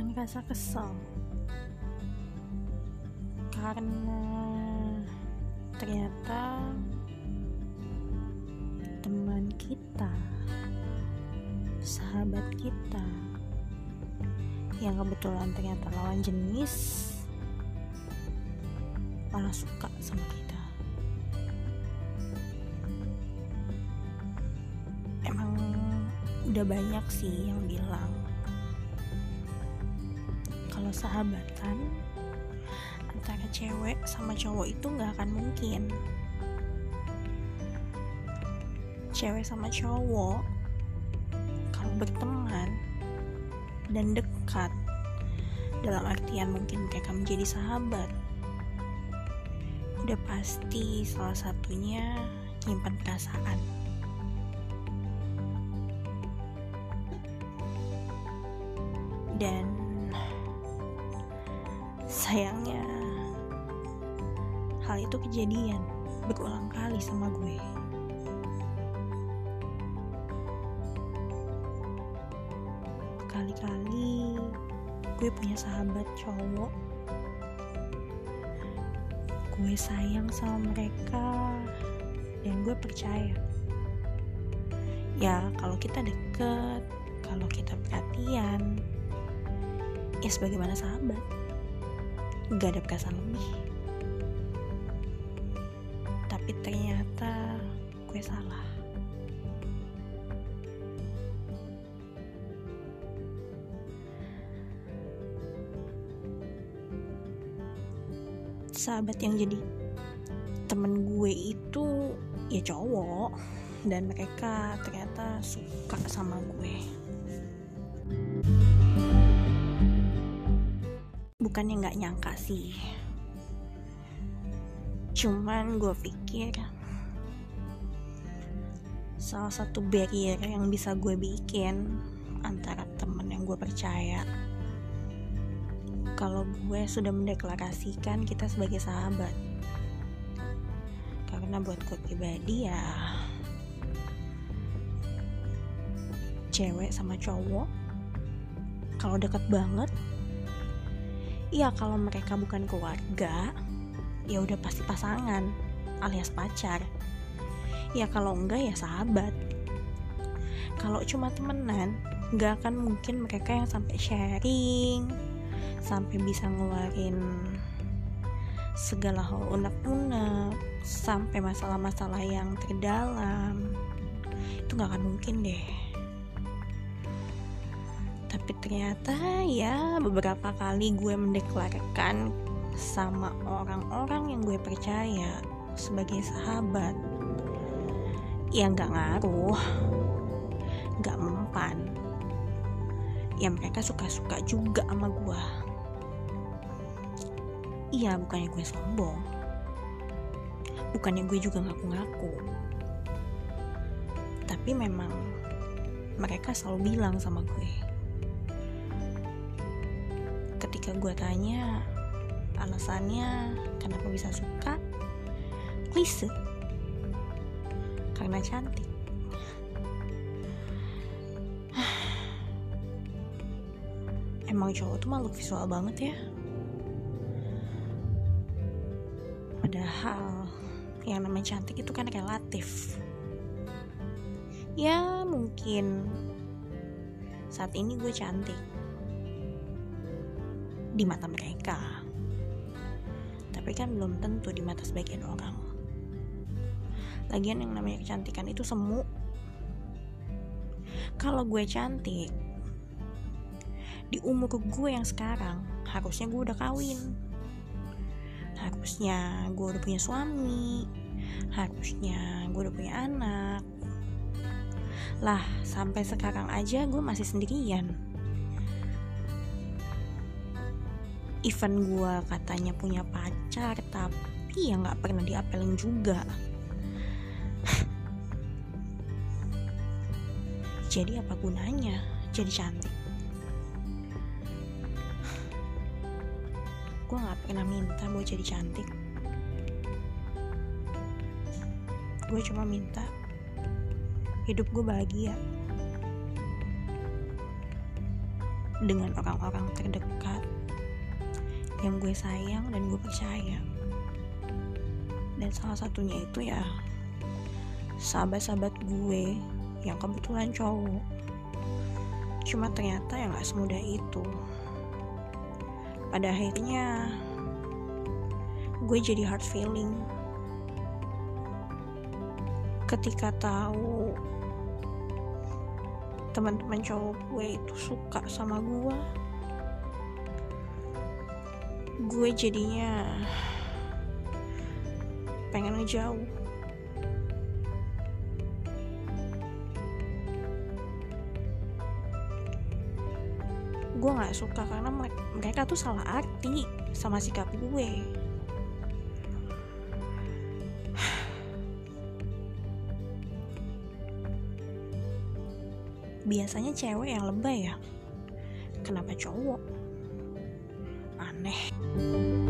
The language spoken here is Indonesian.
ngerasa kesel. Karena ternyata teman kita sahabat kita yang kebetulan ternyata lawan jenis malah suka sama kita. Emang udah banyak sih yang bilang kalau sahabatan antara cewek sama cowok itu nggak akan mungkin. Cewek sama cowok kalau berteman dan dekat dalam artian mungkin mereka menjadi sahabat udah pasti salah satunya nyimpan perasaan. Dan sayangnya. Hal itu kejadian berulang kali sama gue. Berkali-kali gue punya sahabat cowok. Gue sayang sama mereka dan gue percaya. Ya kalau kita deket kalau kita perhatian ya sebagaimana sahabat gak ada perasaan lebih tapi ternyata gue salah. Sahabat yang jadi temen gue itu ya cowok. Dan mereka ternyata suka sama gue bukannya nggak nyangka sih. Cuman gue pikir salah satu barrier yang bisa gue bikin antara temen yang gue percaya kalau gue sudah mendeklarasikan kita sebagai sahabat. Karena buat gue pribadi ya cewek sama cowok kalau deket banget ya kalau mereka bukan keluarga ya udah pasti pasangan alias pacar. Ya kalau enggak ya sahabat. Kalau cuma temenan nggak akan mungkin mereka yang sampai sharing sampai bisa ngeluarin segala hal unek-unek sampai masalah-masalah yang terdalam. Itu nggak akan mungkin deh tapi ternyata ya beberapa kali gue mendeklarkan sama orang-orang yang gue percaya sebagai sahabat. Ya nggak ngaruh nggak mempan. Ya mereka suka-suka juga sama gue iya bukannya gue sombong. Bukannya gue juga ngaku-ngaku. Tapi memang mereka selalu bilang sama gue ketika gue tanya alasannya kenapa bisa suka klise. Karena cantik. Emang cowok tuh makhluk visual banget ya. Padahal yang namanya cantik itu kan relatif. Ya mungkin saat ini gue cantik di mata mereka. Tapi kan belum tentu di mata sebagian orang. Lagian yang namanya kecantikan itu semu. Kalau gue cantik di umur gue yang sekarang harusnya gue udah kawin. Harusnya gue udah punya suami. Harusnya gue udah punya anak. Lah sampai sekarang aja gue masih sendirian even gue katanya punya pacar tapi ya nggak pernah diapelin juga. Jadi apa gunanya? Jadi cantik. Gue nggak pernah minta buat jadi cantik. Gue cuma minta hidup gue bahagia. Dengan orang-orang terdekat yang gue sayang dan gue percaya. Dan salah satunya itu ya sahabat-sahabat gue yang kebetulan cowok. Cuma ternyata ya gak semudah itu. Pada akhirnya gue jadi hard feeling. Ketika tahu teman-teman cowok gue itu suka sama gue gue jadinya pengen ngejauh. Gue nggak suka karena mereka tuh salah arti sama sikap gue. Biasanya cewek yang lebay ya. Kenapa cowok? Aneh Bye.